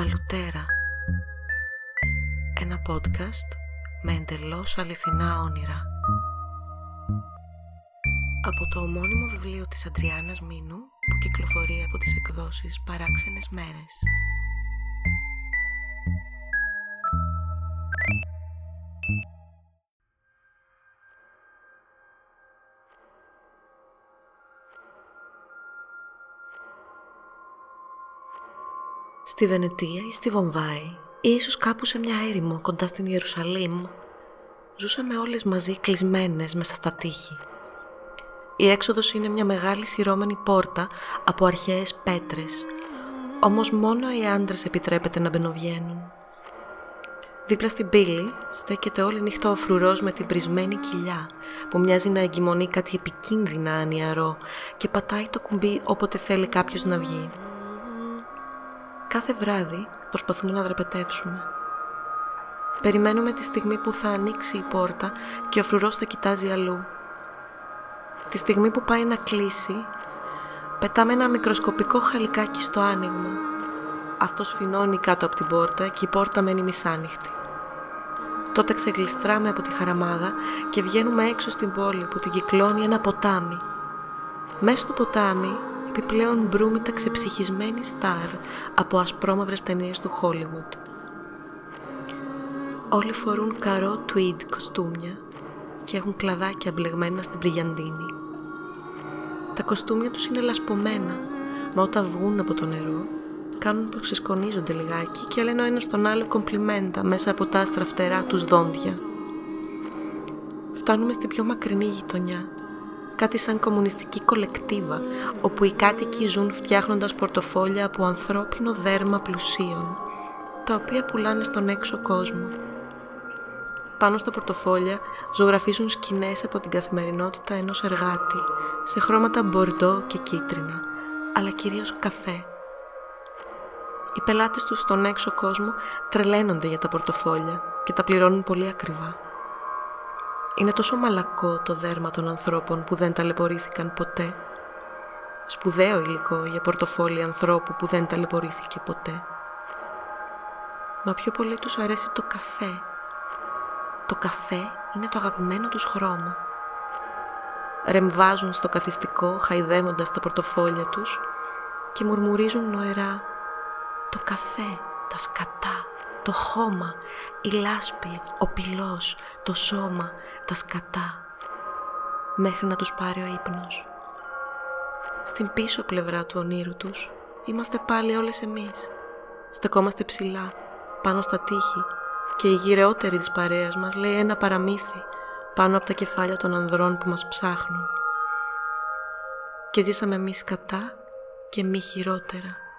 Αλουτέρα. Ένα podcast με εντελώς αληθινά όνειρα. Από το ομώνυμο βιβλίο της Αντριάννας Μίνου που κυκλοφορεί από τις εκδόσεις Παράξενες Μέρες Στη Βενετία ή στη Βομβάη ή ίσως κάπου σε μια έρημο κοντά στην Ιερουσαλήμ ζούσαμε όλες μαζί κλεισμένες μέσα στα τείχη. Η έξοδος είναι μια μεγάλη σειρώμενη πόρτα από αρχαίες πέτρες, όμως μόνο οι άντρες επιτρέπεται να μπαινοβγαίνουν. Δίπλα στην πύλη στέκεται όλη νύχτα ο φρουρός με την πρισμένη κοιλιά που μοιάζει να εγκυμονεί κάτι επικίνδυνα ανιαρό και πατάει το κουμπί όποτε θέλει κάποιος να βγει. Κάθε βράδυ προσπαθούμε να δραπετεύσουμε. Περιμένουμε τη στιγμή που θα ανοίξει η πόρτα και ο φρουρός θα κοιτάζει αλλού. Τη στιγμή που πάει να κλείσει, πετάμε ένα μικροσκοπικό χαλικάκι στο άνοιγμα. Αυτός σφινώνει κάτω από την πόρτα και η πόρτα μένει μισάνοιχτη. Τότε ξεγλιστράμε από τη χαραμάδα και βγαίνουμε έξω στην πόλη που την κυκλώνει ένα ποτάμι. Μέσα στο ποτάμι επιπλέον μπρούμητα ξεψυχισμένη στάρ από ασπρόμαυρες ταινίες του Hollywood. Όλοι φορούν καρό tweed κοστούμια και έχουν κλαδάκια μπλεγμένα στην πριγιαντίνη. Τα κοστούμια τους είναι λασπωμένα, μα όταν βγουν από το νερό κάνουν πως ξεσκονίζονται λιγάκι και λένε ο ένας τον άλλο κομπλιμέντα μέσα από τα άστρα φτερά τους δόντια. Φτάνουμε στην πιο μακρινή γειτονιά κάτι σαν κομμουνιστική κολεκτίβα, όπου οι κάτοικοι ζουν φτιάχνοντας πορτοφόλια από ανθρώπινο δέρμα πλουσίων, τα οποία πουλάνε στον έξω κόσμο. Πάνω στα πορτοφόλια ζωγραφίζουν σκηνές από την καθημερινότητα ενός εργάτη, σε χρώματα μπορντό και κίτρινα, αλλά κυρίως καφέ. Οι πελάτες τους στον έξω κόσμο τρελαίνονται για τα πορτοφόλια και τα πληρώνουν πολύ ακριβά. Είναι τόσο μαλακό το δέρμα των ανθρώπων που δεν ταλαιπωρήθηκαν ποτέ. Σπουδαίο υλικό για πορτοφόλι ανθρώπου που δεν ταλαιπωρήθηκε ποτέ. Μα πιο πολύ τους αρέσει το καφέ. Το καφέ είναι το αγαπημένο τους χρώμα. Ρεμβάζουν στο καθιστικό χαϊδεύοντας τα πορτοφόλια τους και μουρμουρίζουν νοερά «Το καφέ, τα σκατά, το χώμα, η λάσπη, ο πυλός, το σώμα, τα σκατά, μέχρι να τους πάρει ο ύπνος. Στην πίσω πλευρά του ονείρου τους είμαστε πάλι όλες εμείς. Στεκόμαστε ψηλά, πάνω στα τείχη και η γυρεότερη της παρέας μας λέει ένα παραμύθι πάνω από τα κεφάλια των ανδρών που μας ψάχνουν. Και ζήσαμε εμείς κατά και μη χειρότερα.